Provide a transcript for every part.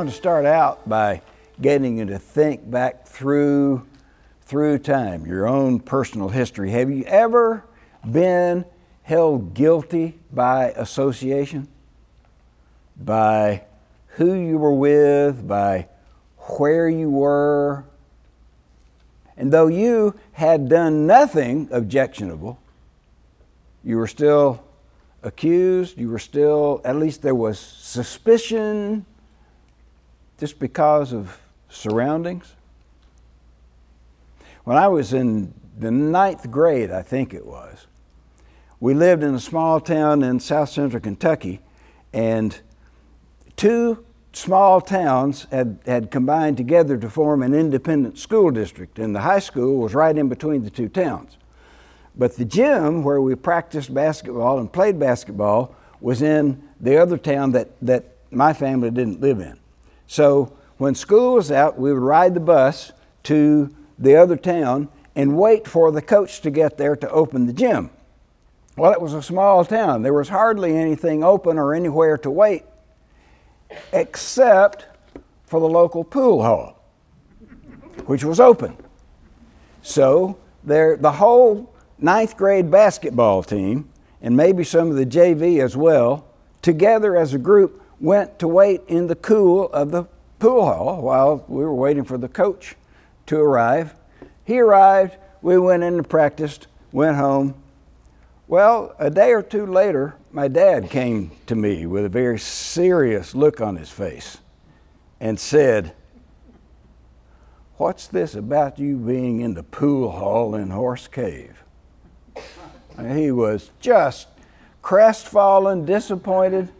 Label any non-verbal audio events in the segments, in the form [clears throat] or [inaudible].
want to start out by getting you to think back through through time, your own personal history. Have you ever been held guilty by association? By who you were with, by where you were. And though you had done nothing objectionable, you were still accused, you were still, at least there was suspicion just because of surroundings. When I was in the ninth grade, I think it was, we lived in a small town in south central Kentucky, and two small towns had, had combined together to form an independent school district, and the high school was right in between the two towns. But the gym where we practiced basketball and played basketball was in the other town that, that my family didn't live in. So when school was out, we would ride the bus to the other town and wait for the coach to get there to open the gym. Well, it was a small town. There was hardly anything open or anywhere to wait except for the local pool hall, which was open. So there, the whole ninth grade basketball team, and maybe some of the JV as well, together as a group went to wait in the cool of the pool hall while we were waiting for the coach to arrive. He arrived, we went in and practiced, went home. Well, a day or two later, my dad came to me with a very serious look on his face and said, What's this about you being in the pool hall in Horse Cave? And He was just crestfallen, disappointed.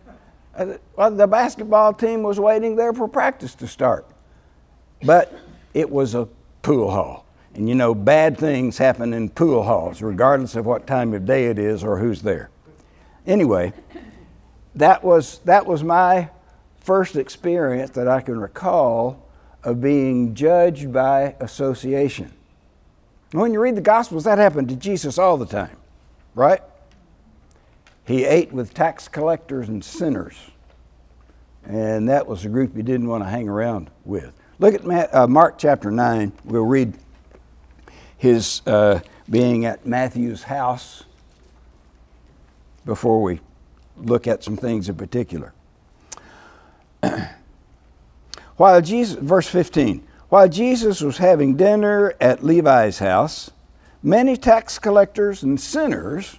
The basketball team was waiting there for practice to start. But it was a pool hall. And you know, bad things happen in pool halls, regardless of what time of day it is or who's there. Anyway, that was, that was my first experience that I can recall of being judged by association. When you read the Gospels, that happened to Jesus all the time right? He ate with tax collectors and sinners. And that was a group he didn't want to hang around with. Look at uh, Mark chapter 9. We'll read his uh, being at Matthew's house before we look at some things in particular. [clears throat] while Jesus, verse 15, while Jesus was having dinner at Levi's house, Many tax collectors and sinners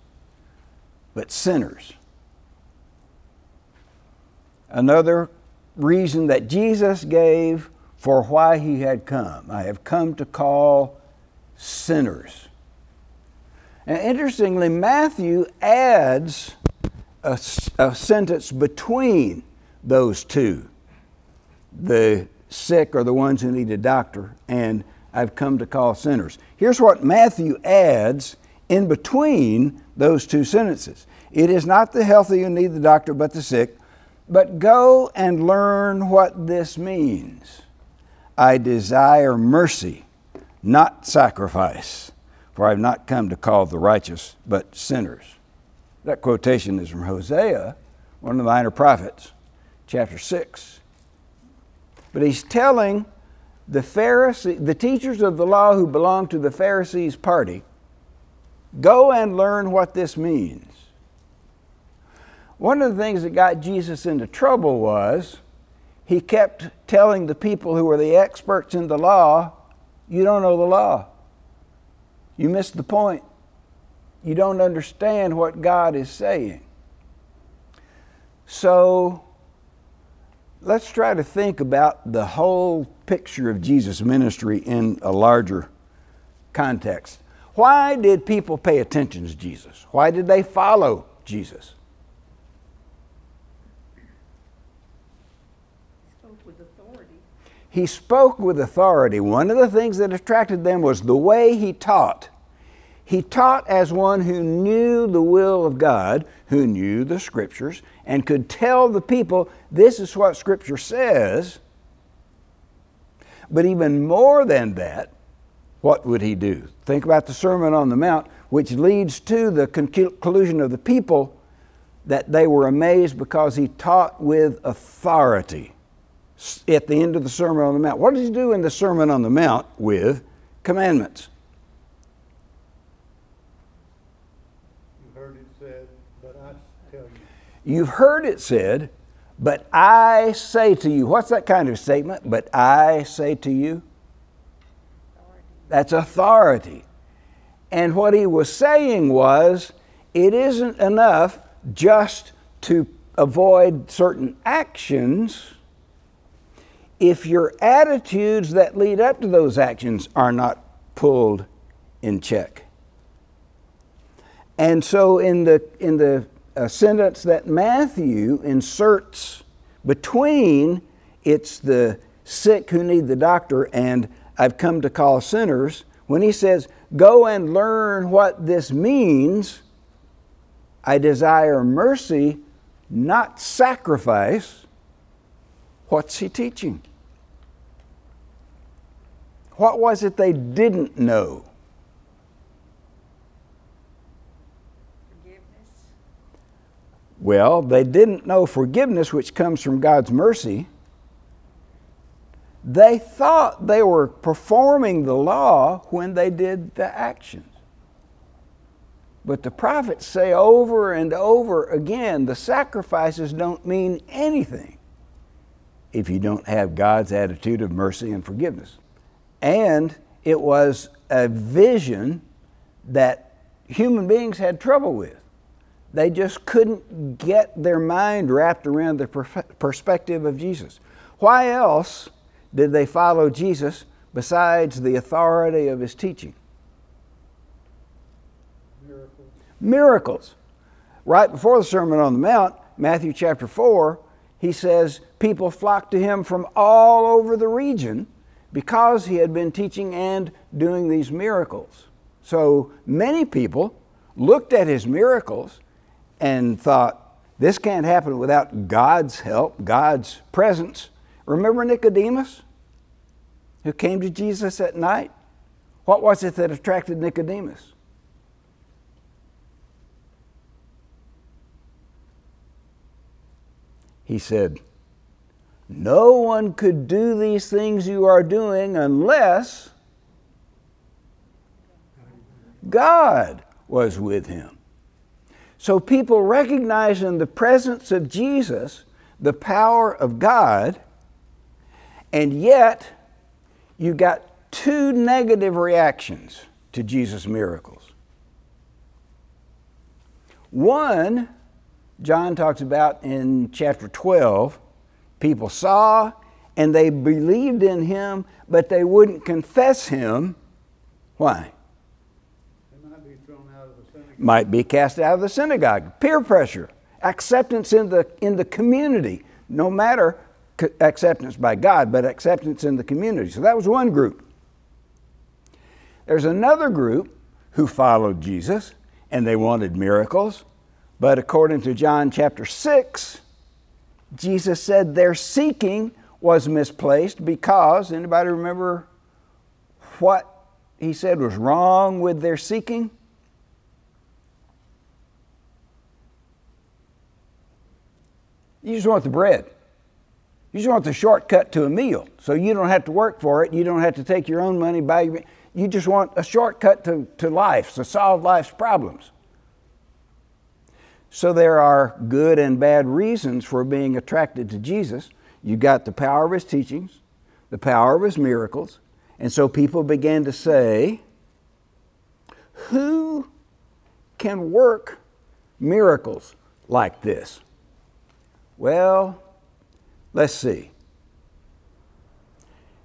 but sinners. Another reason that Jesus gave for why he had come I have come to call sinners. And interestingly, Matthew adds a, a sentence between those two the sick are the ones who need a doctor, and I've come to call sinners. Here's what Matthew adds in between those two sentences It is not the healthy who need the doctor, but the sick. But go and learn what this means. I desire mercy, not sacrifice, for I have not come to call the righteous, but sinners. That quotation is from Hosea, one of the minor prophets, chapter 6. But he's telling the Pharisee, the teachers of the law who belong to the Pharisees' party, go and learn what this means. One of the things that got Jesus into trouble was he kept telling the people who were the experts in the law, You don't know the law. You missed the point. You don't understand what God is saying. So let's try to think about the whole picture of Jesus' ministry in a larger context. Why did people pay attention to Jesus? Why did they follow Jesus? He spoke with authority. he spoke with authority. One of the things that attracted them was the way he taught. He taught as one who knew the will of God, who knew the scriptures, and could tell the people, this is what scripture says. But even more than that, what would he do? Think about the Sermon on the Mount, which leads to the conclusion of the people that they were amazed because he taught with authority at the end of the Sermon on the Mount. What does he do in the Sermon on the Mount with commandments? You heard it said, but I tell you. You've heard it said, but I say to you. What's that kind of statement? But I say to you? That's authority. And what he was saying was, it isn't enough just to avoid certain actions if your attitudes that lead up to those actions are not pulled in check. And so in the in the uh, sentence that Matthew inserts between it's the sick who need the doctor and I've come to call sinners, when he says, Go and learn what this means, I desire mercy, not sacrifice, what's he teaching? What was it they didn't know? Forgiveness. Well, they didn't know forgiveness, which comes from God's mercy. They thought they were performing the law when they did the actions. But the prophets say over and over again the sacrifices don't mean anything if you don't have God's attitude of mercy and forgiveness. And it was a vision that human beings had trouble with. They just couldn't get their mind wrapped around the perspective of Jesus. Why else did they follow Jesus besides the authority of his teaching? Miracles. Miracles. Right before the Sermon on the Mount, Matthew chapter 4, he says people flocked to him from all over the region because he had been teaching and doing these miracles. So many people looked at his miracles and thought, this can't happen without God's help, God's presence. Remember Nicodemus, who came to Jesus at night? What was it that attracted Nicodemus? He said, No one could do these things you are doing unless God was with him. So people recognize in the presence of Jesus the power of God and yet, you got two negative reactions to Jesus' miracles. One, John talks about in chapter 12, people saw and they believed in him, but they wouldn't confess him. Why? They might be thrown out of the synagogue. Might be cast out of the synagogue. Peer pressure, acceptance in the, in the community, no matter acceptance by God, but acceptance in the community. So that was one group. There's another group who followed Jesus and they wanted miracles, but according to John chapter 6, Jesus said their seeking was misplaced because anybody remember what he said was wrong with their seeking? You just want the bread. You just want the shortcut to a meal. So you don't have to work for it. You don't have to take your own money, buy your, you just want a shortcut to, to life, to solve life's problems. So there are good and bad reasons for being attracted to Jesus. You got the power of his teachings, the power of his miracles, and so people began to say, Who can work miracles like this? Well, Let's see.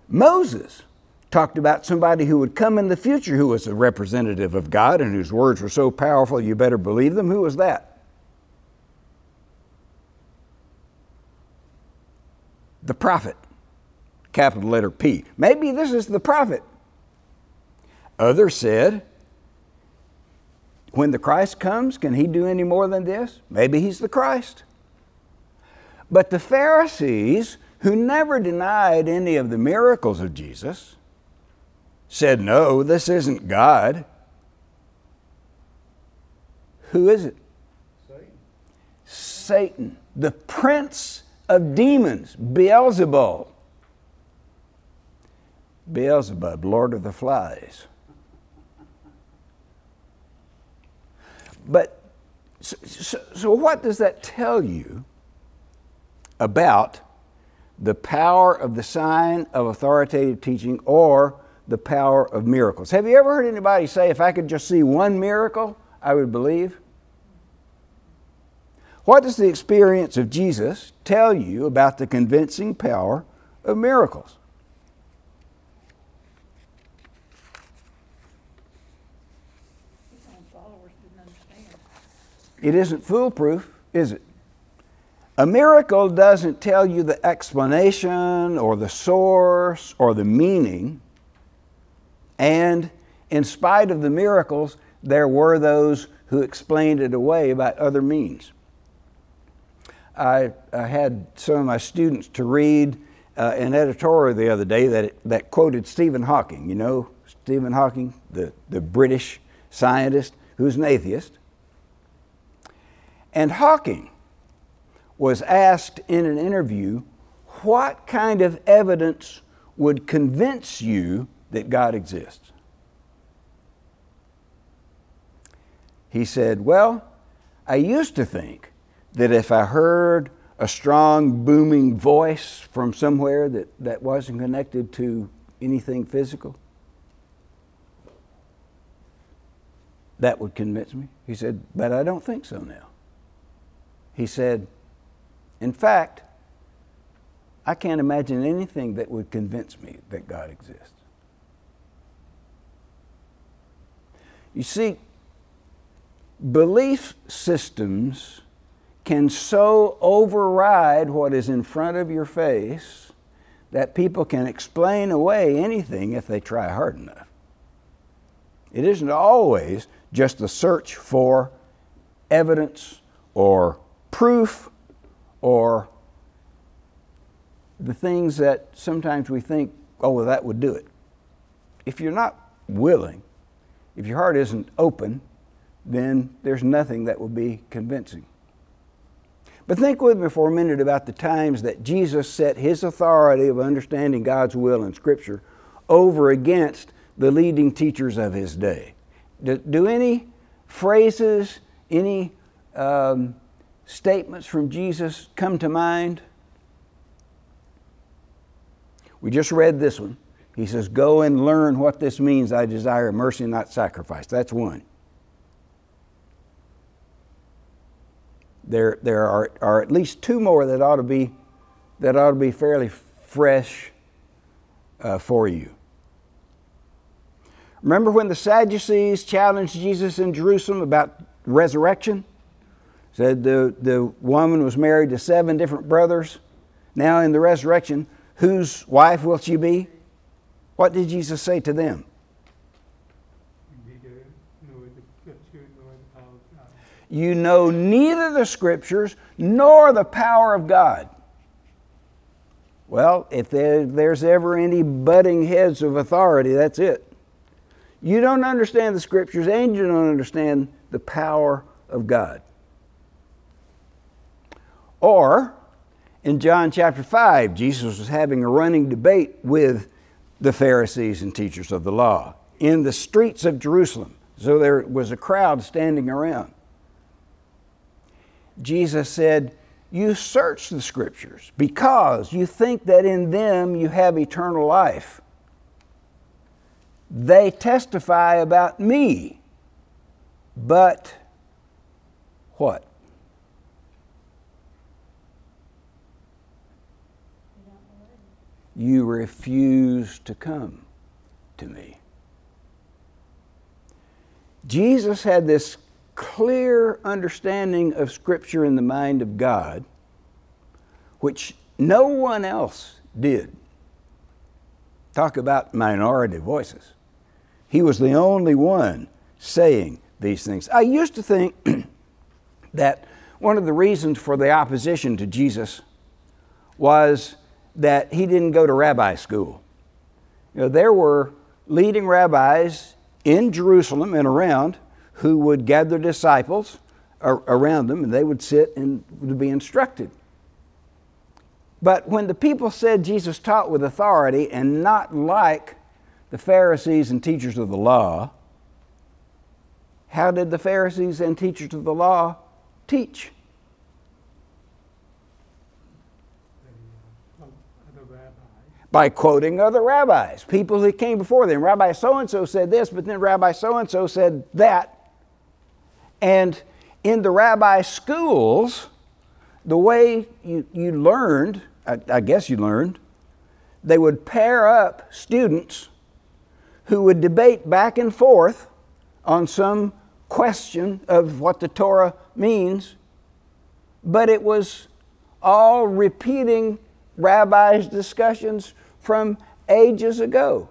Moses talked about somebody who would come in the future who was a representative of God and whose words were so powerful you better believe them. Who was that? The prophet capital letter P. Maybe this is the prophet. Others said, when the Christ comes, can he do any more than this? Maybe he's the Christ. But the Pharisees, who never denied any of the miracles of Jesus, said, No, this isn't God. Who is it? Satan. Satan, the prince of demons, Beelzebul. Beelzebub, Lord of the Flies. But so, so, so, what does that tell you about the power of the sign of authoritative teaching or the power of miracles? Have you ever heard anybody say, if I could just see one miracle, I would believe? What does the experience of Jesus tell you about the convincing power of miracles? It isn't foolproof, is it? A miracle doesn't tell you the explanation or the source or the meaning. And in spite of the miracles, there were those who explained it away by other means. I, I had some of my students to read uh, an editorial the other day that, that quoted Stephen Hawking. You know, Stephen Hawking, the, the British scientist who's an atheist. And Hawking was asked in an interview, What kind of evidence would convince you that God exists? He said, Well, I used to think that if I heard a strong booming voice from somewhere that, that wasn't connected to anything physical, that would convince me. He said, But I don't think so now. He said, In fact, I can't imagine anything that would convince me that God exists. You see, belief systems can so override what is in front of your face that people can explain away anything if they try hard enough. It isn't always just the search for evidence or proof or the things that sometimes we think, oh, well, that would do it. If you're not willing, if your heart isn't open, then there's nothing that will be convincing. But think with me for a minute about the times that Jesus set his authority of understanding God's will in Scripture over against the leading teachers of his day. Do, do any phrases, any um, statements from Jesus come to mind? We just read this one. He says, Go and learn what this means. I desire mercy, not sacrifice. That's one. There, there are, are at least two more that ought to be, that ought to be fairly fresh uh, for you. Remember when the Sadducees challenged Jesus in Jerusalem about resurrection? Said the, the woman was married to seven different brothers. Now, in the resurrection, whose wife will she be? What did Jesus say to them? You know neither the scriptures nor the power of God. Well, if there's ever any butting heads of authority, that's it. You don't understand the scriptures and you don't understand the power of God. Or, in John chapter 5, Jesus was having a running debate with the Pharisees and teachers of the law in the streets of Jerusalem. So there was a crowd standing around. Jesus said, You search the scriptures because you think that in them you have eternal life. They testify about me. But what? You refuse to come to me. Jesus had this clear understanding of Scripture in the mind of God, which no one else did. Talk about minority voices. He was the only one saying these things. I used to think [clears throat] that one of the reasons for the opposition to Jesus was that he didn't go to rabbi school. You know, there were leading rabbis in Jerusalem and around who would gather disciples around them and they would sit and be instructed. But when the people said Jesus taught with authority and not like the Pharisees and teachers of the law, how did the Pharisees and teachers of the law teach? By quoting other rabbis, people that came before them. Rabbi so and so said this, but then Rabbi so and so said that. And in the rabbi schools, the way you, you learned, I, I guess you learned, they would pair up students who would debate back and forth on some question of what the Torah means, but it was all repeating rabbis' discussions from ages ago.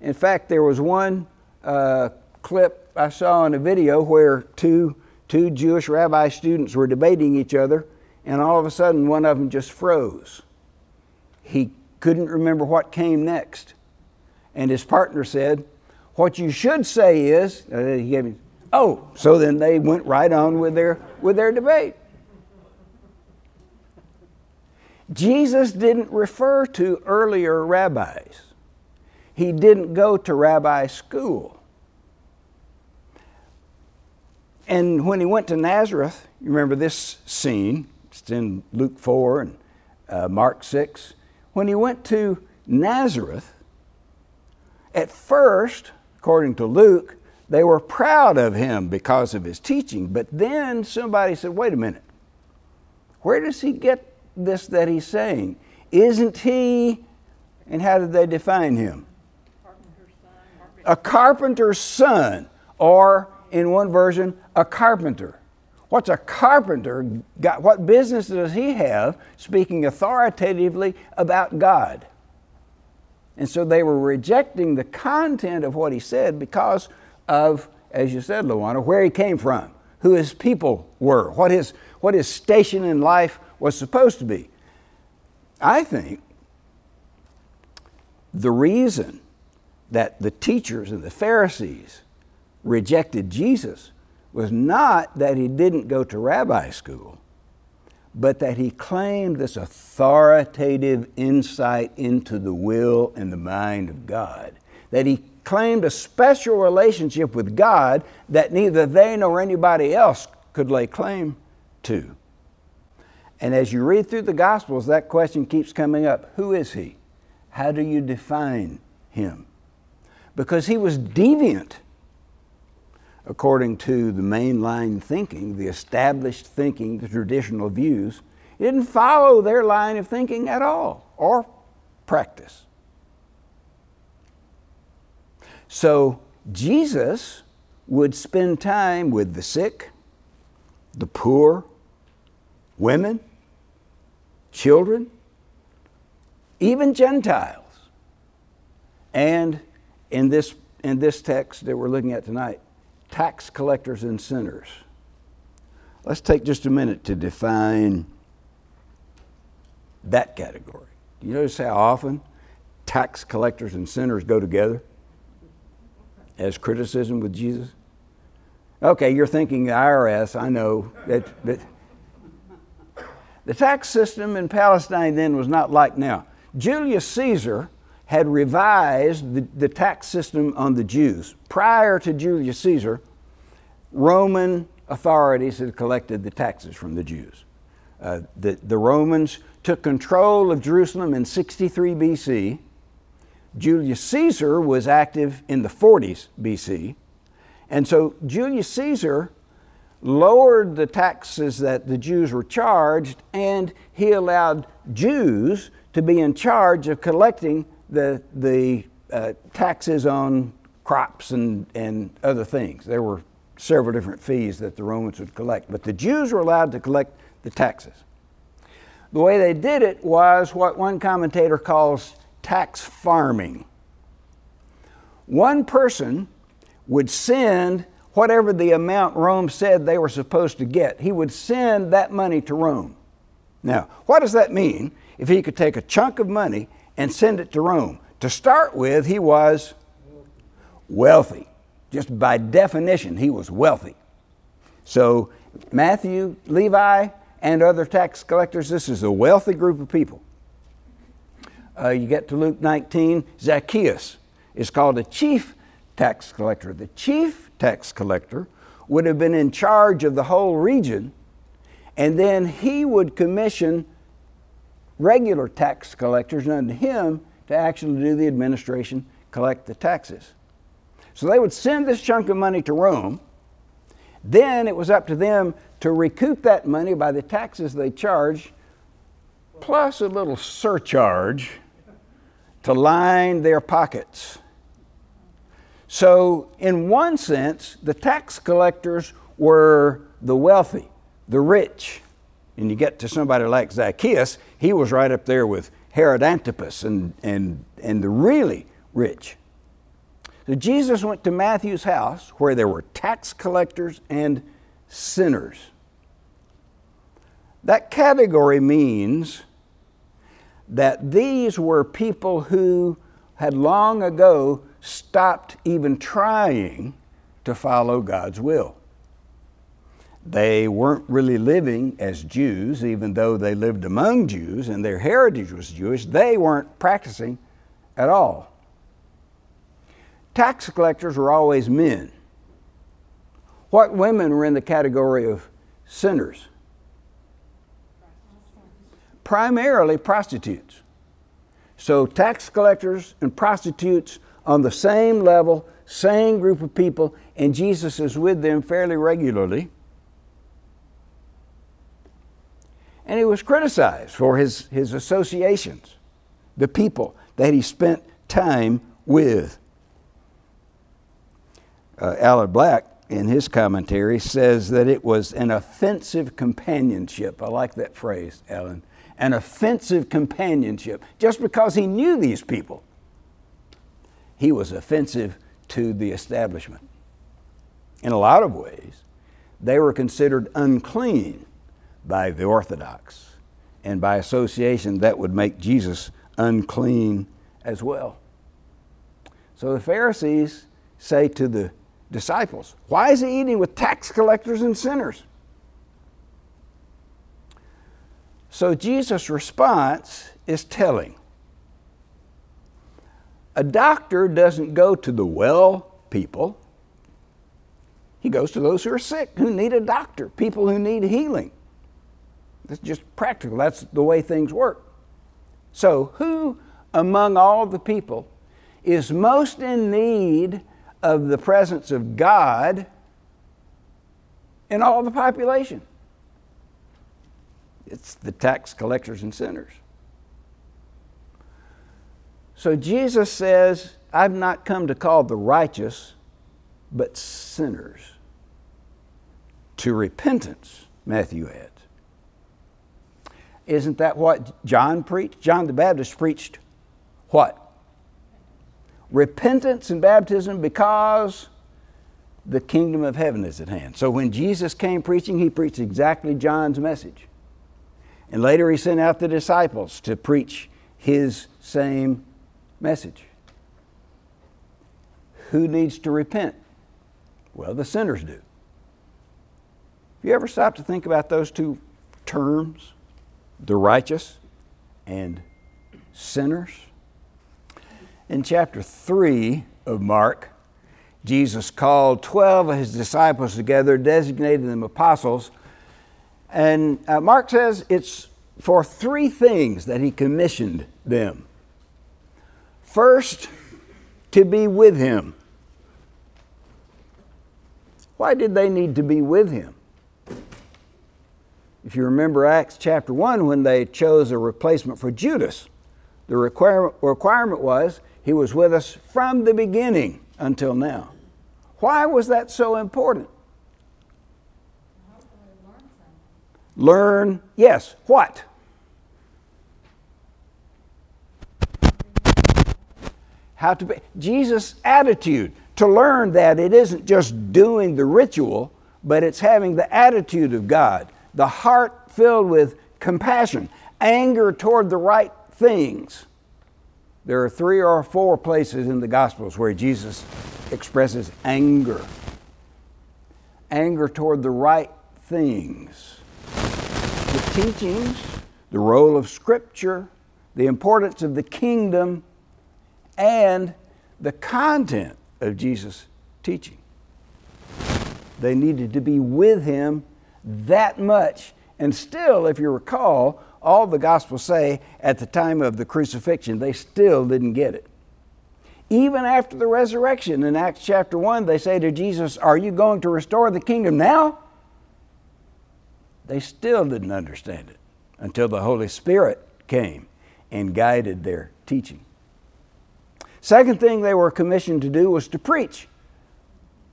In fact, there was one uh, clip I saw in a video where two, two Jewish rabbi students were debating each other, and all of a sudden one of them just froze. He couldn't remember what came next. And his partner said, What you should say is, uh, he gave me, oh, so then they went right on with their, with their debate. Jesus didn't refer to earlier rabbis. He didn't go to rabbi school. And when he went to Nazareth, you remember this scene, it's in Luke 4 and uh, Mark 6. When he went to Nazareth, at first, according to Luke, they were proud of him because of his teaching. But then somebody said, wait a minute, where does he get this that he's saying? Isn't he, and how did they define him? A carpenter's son, or in one version, a carpenter. What's a carpenter got? What business does he have speaking authoritatively about God? And so they were rejecting the content of what he said because of, as you said, Luana, where he came from, who his people were, what his, what his station in life was supposed to be. I think the reason that the teachers and the Pharisees rejected Jesus was not that he didn't go to rabbi school, but that he claimed this authoritative insight into the will and the mind of God. That he claimed a special relationship with God that neither they nor anybody else could lay claim to. And as you read through the Gospels, that question keeps coming up Who is he? How do you define him? Because he was deviant according to the mainline thinking, the established thinking, the traditional views. He didn't follow their line of thinking at all or practice. So Jesus would spend time with the sick, the poor, women, children, even Gentiles. And in this, in this text that we're looking at tonight, tax collectors and sinners. Let's take just a minute to define that category. Do you notice how often tax collectors and sinners go together as criticism with Jesus? Okay, you're thinking the IRS, I know. That, that the tax system in Palestine then was not like now. Julius Caesar had revised the, the tax system on the Jews. Prior to Julius Caesar, Roman authorities had collected the taxes from the Jews. Uh, the, the Romans took control of Jerusalem in 63 BC. Julius Caesar was active in the 40s BC. And so Julius Caesar lowered the taxes that the Jews were charged, and he allowed Jews to be in charge of collecting the, the uh, taxes on crops and, and other things. There were several different fees that the Romans would collect, but the Jews were allowed to collect the taxes. The way they did it was what one commentator calls tax farming. one person would send whatever the amount Rome said they were supposed to get. He would send that money to Rome. Now, what does that mean if he could take a chunk of money and send it to Rome? To start with, he was wealthy. Just by definition, he was wealthy. So, Matthew, Levi, and other tax collectors, this is a wealthy group of people. Uh, you get to Luke 19, Zacchaeus is called a chief tax collector. The chief tax collector would have been in charge of the whole region, and then he would commission regular tax collectors under him to actually do the administration, collect the taxes. So they would send this chunk of money to Rome. Then it was up to them to recoup that money by the taxes they charged, plus a little surcharge to line their pockets. So, in one sense, the tax collectors were the wealthy, the rich. And you get to somebody like Zacchaeus, he was right up there with Herod Antipas and, and, and the really rich. So Jesus went to Matthew's house where there were tax collectors and sinners. That category means that these were people who had long ago stopped even trying to follow God's will. They weren't really living as Jews, even though they lived among Jews and their heritage was Jewish, they weren't practicing at all. Tax collectors were always men. What women were in the category of sinners? primarily prostitutes. So, tax collectors and prostitutes on the same level, same group of people, and Jesus is with them fairly regularly. And he was criticized for his, his associations, the people that he spent time with. Uh, Allen Black, in his commentary, says that it was an offensive companionship. I like that phrase, Alan an offensive companionship just because he knew these people. He was offensive to the establishment. In a lot of ways, they were considered unclean by the Orthodox, and by association, that would make Jesus unclean as well. So the Pharisees say to the disciples, Why is he eating with tax collectors and sinners? So Jesus' response is telling. A doctor doesn't go to the well people. He goes to those who are sick, who need a doctor, people who need healing. That's just practical. That's the way things work. So, who among all the people is most in need of the presence of God in all the population? it's the tax collectors and sinners. So Jesus says, I've not come to call the righteous, but sinners to repentance, Matthew adds. Isn't that what John preached? John the Baptist preached what? Repentance and baptism because the kingdom of heaven is at hand. So when Jesus came preaching, he preached exactly John's message. And later he sent out the disciples to preach his same message. Who needs to repent? Well, the sinners do. Have you ever stopped to think about those two terms, the righteous and sinners? In chapter 3 of Mark, Jesus called 12 of his disciples together, designated them apostles, and uh, Mark says it's for three things that he commissioned them. First, to be with him. Why did they need to be with him? If you remember Acts chapter 1, when they chose a replacement for Judas, the requirement, requirement was he was with us from the beginning until now. Why was that so important? learn, yes, what? How to be. Jesus' attitude to learn that it isn't just doing the ritual, but it's having the attitude of God, the heart filled with compassion, anger toward the right things. There are three or four places in the Gospels where Jesus expresses anger anger toward the right things. The teachings, the role of Scripture, the importance of the kingdom, and the content of Jesus' teaching. They needed to be with him that much. And still, if you recall, all the Gospels say at the time of the crucifixion, they still didn't get it. Even after the resurrection in Acts chapter 1, they say to Jesus, Are you going to restore the kingdom now? They still didn't understand it until the Holy Spirit came and guided their teaching. Second thing they were commissioned to do was to preach.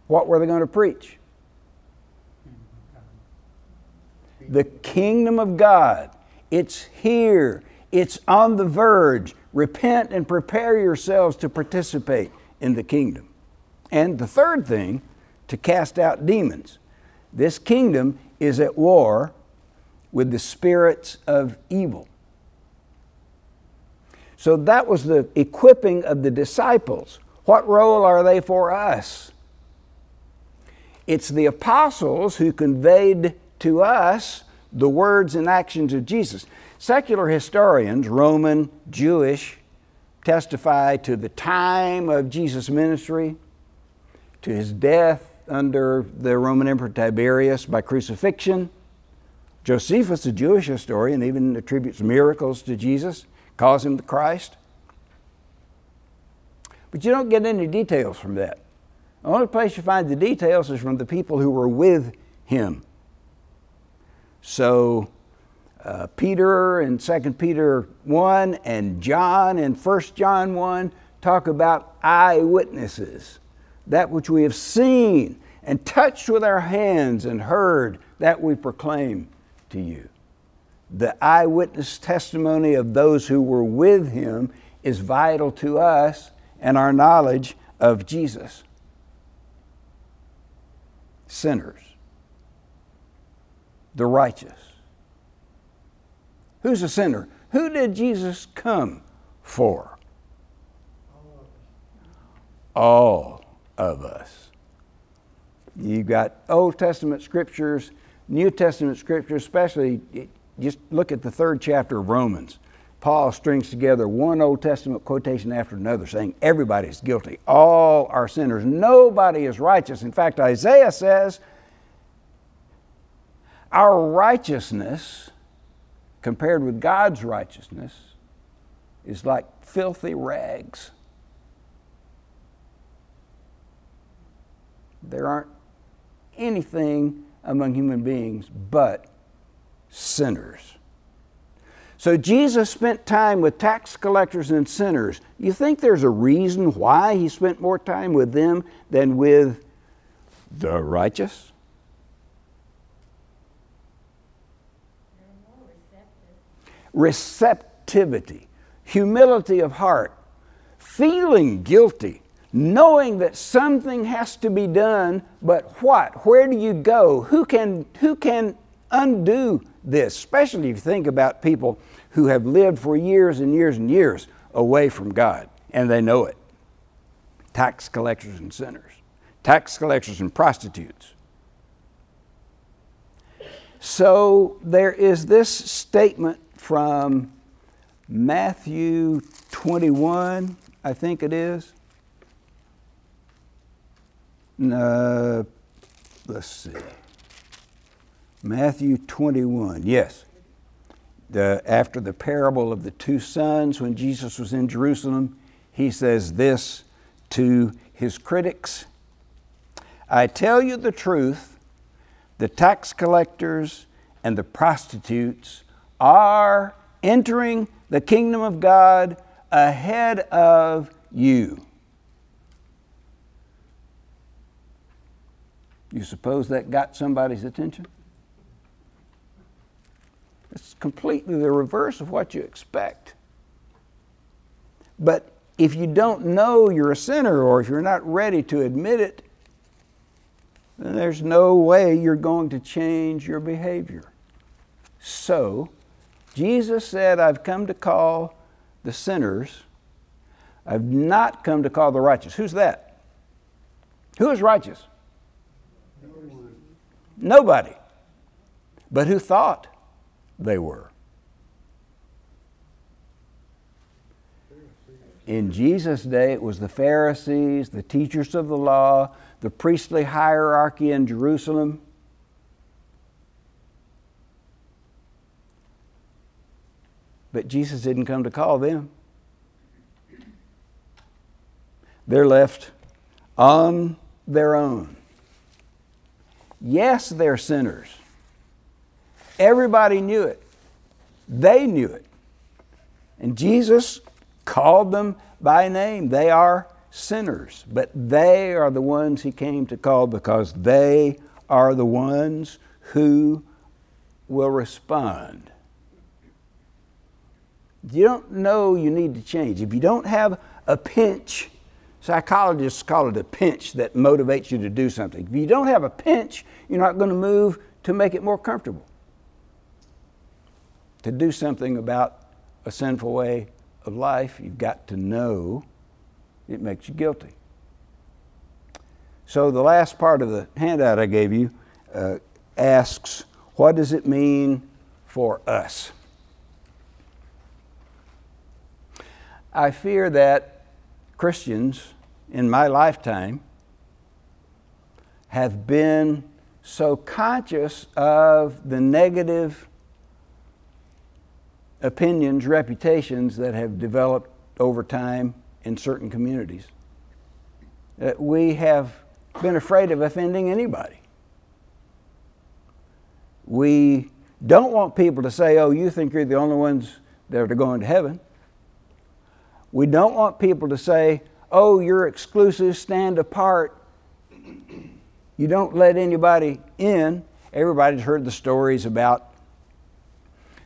What were they going to preach? The kingdom of God. It's here, it's on the verge. Repent and prepare yourselves to participate in the kingdom. And the third thing, to cast out demons. This kingdom is at war with the spirits of evil. So that was the equipping of the disciples. What role are they for us? It's the apostles who conveyed to us the words and actions of Jesus. Secular historians, Roman, Jewish, testify to the time of Jesus' ministry, to his death under the Roman Emperor Tiberius by crucifixion. Josephus, a Jewish historian, even attributes miracles to Jesus, calls him the Christ. But you don't get any details from that. The only place you find the details is from the people who were with him. So uh, Peter in 2 Peter 1 and John in 1 John 1 talk about eyewitnesses, that which we have seen and touched with our hands and heard, that we proclaim to you. The eyewitness testimony of those who were with him is vital to us and our knowledge of Jesus. Sinners, the righteous Who's a sinner? Who did Jesus come for? All of us. You've got Old Testament scriptures, New Testament scriptures, especially just look at the third chapter of Romans. Paul strings together one Old Testament quotation after another saying everybody's guilty. All are sinners. Nobody is righteous. In fact, Isaiah says, Our righteousness compared with God's righteousness is like filthy rags. There aren't anything among human beings but sinners. So Jesus spent time with tax collectors and sinners. You think there's a reason why he spent more time with them than with the righteous? receptivity, humility of heart, feeling guilty, knowing that something has to be done, but what? Where do you go? Who can, who can undo this? Especially if you think about people who have lived for years and years and years away from God, and they know it. Tax collectors and sinners, tax collectors and prostitutes. So there is this statement from Matthew 21, I think it is. Uh, let's see. Matthew 21, yes. The, after the parable of the two sons, when Jesus was in Jerusalem, he says this to his critics I tell you the truth, the tax collectors and the prostitutes are entering the kingdom of God ahead of you. You suppose that got somebody's attention? It's completely the reverse of what you expect. But if you don't know you're a sinner or if you're not ready to admit it, then there's no way you're going to change your behavior. So, Jesus said, I've come to call the sinners. I've not come to call the righteous. Who's that? Who is righteous? Nobody. But who thought they were? In Jesus' day, it was the Pharisees, the teachers of the law, the priestly hierarchy in Jerusalem. But Jesus didn't come to call them. They're left on their own. Yes, they're sinners. Everybody knew it. They knew it. And Jesus called them by name. They are sinners, but they are the ones he came to call because they are the ones who will respond. You don't know you need to change. If you don't have a pinch, psychologists call it a pinch that motivates you to do something. If you don't have a pinch, you're not going to move to make it more comfortable. To do something about a sinful way of life, you've got to know it makes you guilty. So the last part of the handout I gave you uh, asks, what does it mean for us? I fear that Christians in my lifetime have been so conscious of the negative opinions, reputations that have developed over time in certain communities. Uh, we have been afraid of offending anybody. We don't want people to say, oh, you think you're the only ones that are going to heaven. We don't want people to say, oh, you're exclusive, stand apart. You don't let anybody in. Everybody's heard the stories about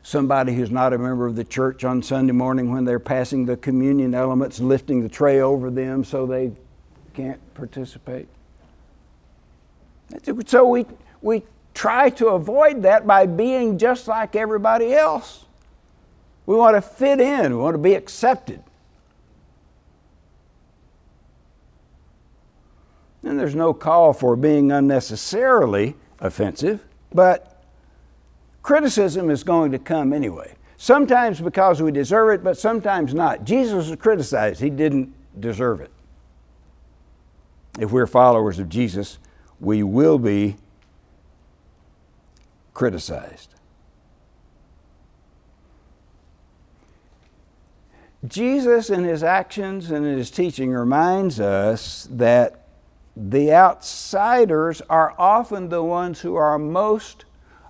somebody who's not a member of the church on Sunday morning when they're passing the communion elements, lifting the tray over them so they can't participate. So we, we try to avoid that by being just like everybody else. We want to fit in, we want to be accepted. And there's no call for being unnecessarily offensive, but criticism is going to come anyway. Sometimes because we deserve it, but sometimes not. Jesus was criticized, he didn't deserve it. If we're followers of Jesus, we will be criticized. Jesus, in his actions and in his teaching, reminds us that the outsiders are often the ones who are most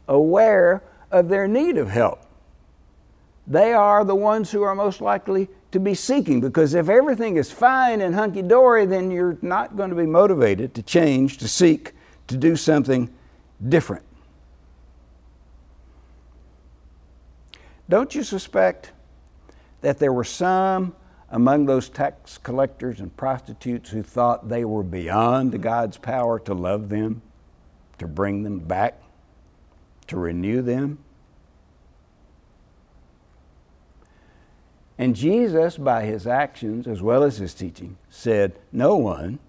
aware of their need of help. They are the ones who are most likely to be seeking because if everything is fine and hunky dory, then you're not going to be motivated to change, to seek, to do something different. Don't you suspect that there were some among those tax collectors and prostitutes who thought they were beyond God's power to love them, to bring them back to renew them. And Jesus, by his actions as well as his teaching, said, No one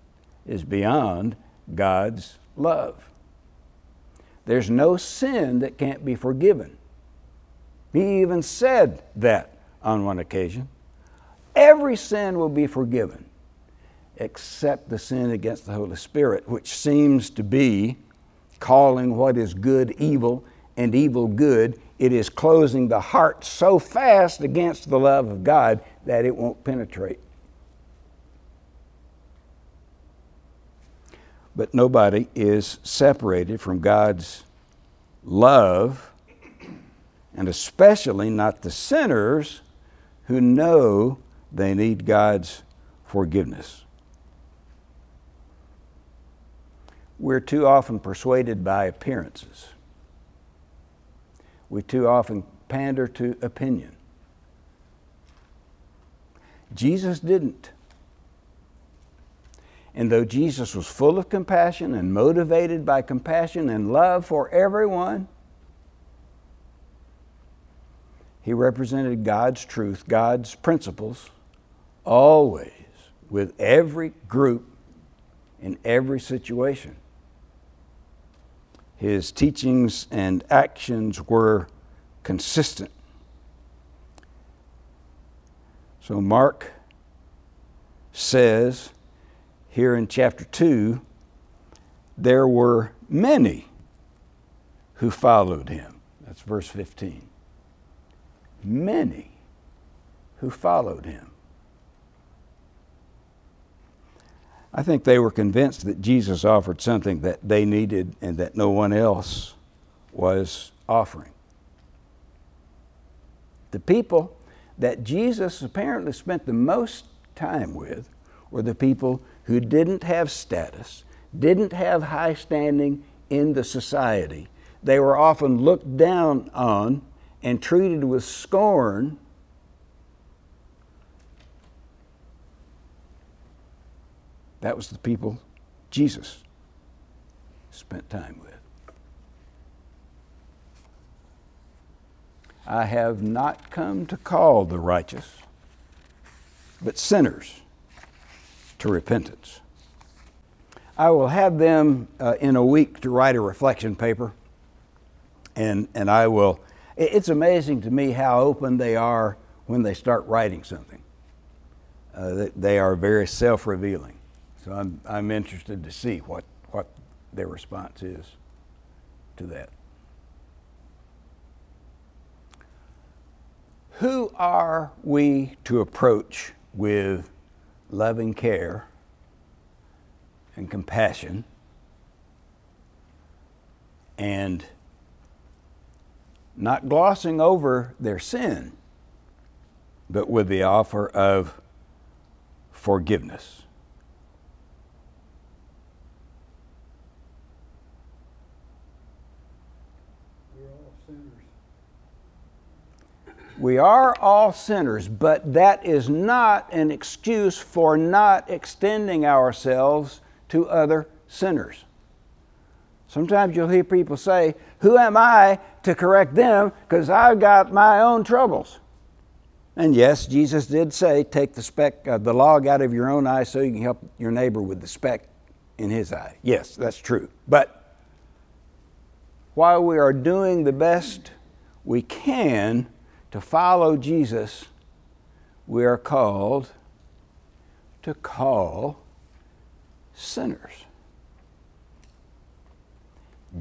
is beyond God's love. There's no sin that can't be forgiven. He even said that on one occasion. Every sin will be forgiven except the sin against the Holy Spirit, which seems to be calling what is good evil and evil good, it is closing the heart so fast against the love of God that it won't penetrate. But nobody is separated from God's love, and especially not the sinners who know they need God's forgiveness. We're too often persuaded by appearances we too often pander to opinion. Jesus didn't. And though Jesus was full of compassion and motivated by compassion and love for everyone, he represented God's truth, God's principles, always with every group in every situation. His teachings and actions were consistent. So, Mark says here in chapter 2 there were many who followed him. That's verse 15. Many who followed him. I think they were convinced that Jesus offered something that they needed and that no one else was offering. The people that Jesus apparently spent the most time with were the people who didn't have status, didn't have high standing in the society. They were often looked down on and treated with scorn. That was the people Jesus spent time with. I have not come to call the righteous, but sinners to repentance. I will have them uh, in a week to write a reflection paper, and, and I will. It's amazing to me how open they are when they start writing something. Uh, they are very self revealing. So I'm, I'm interested to see what, what their response is to that. Who are we to approach with loving care and compassion and not glossing over their sin, but with the offer of forgiveness? We are all sinners, but that is not an excuse for not extending ourselves to other sinners. Sometimes you'll hear people say, Who am I to correct them? Because I've got my own troubles. And yes, Jesus did say, Take the speck, uh, the log out of your own eye so you can help your neighbor with the speck in his eye. Yes, that's true. But while we are doing the best we can, to follow Jesus, we are called to call sinners.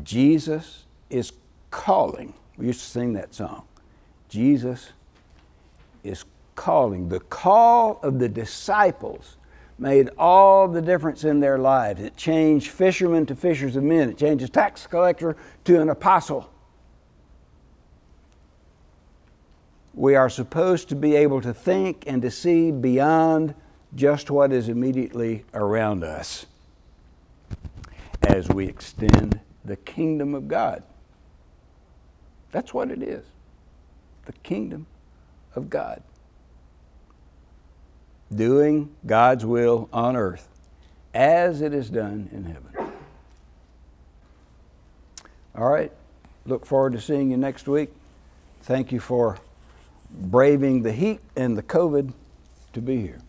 Jesus is calling. We used to sing that song. Jesus is calling. The call of the disciples made all the difference in their lives. It changed fishermen to fishers of men, it changed a tax collector to an apostle. We are supposed to be able to think and to see beyond just what is immediately around us as we extend the kingdom of God. That's what it is the kingdom of God. Doing God's will on earth as it is done in heaven. All right. Look forward to seeing you next week. Thank you for braving the heat and the COVID to be here.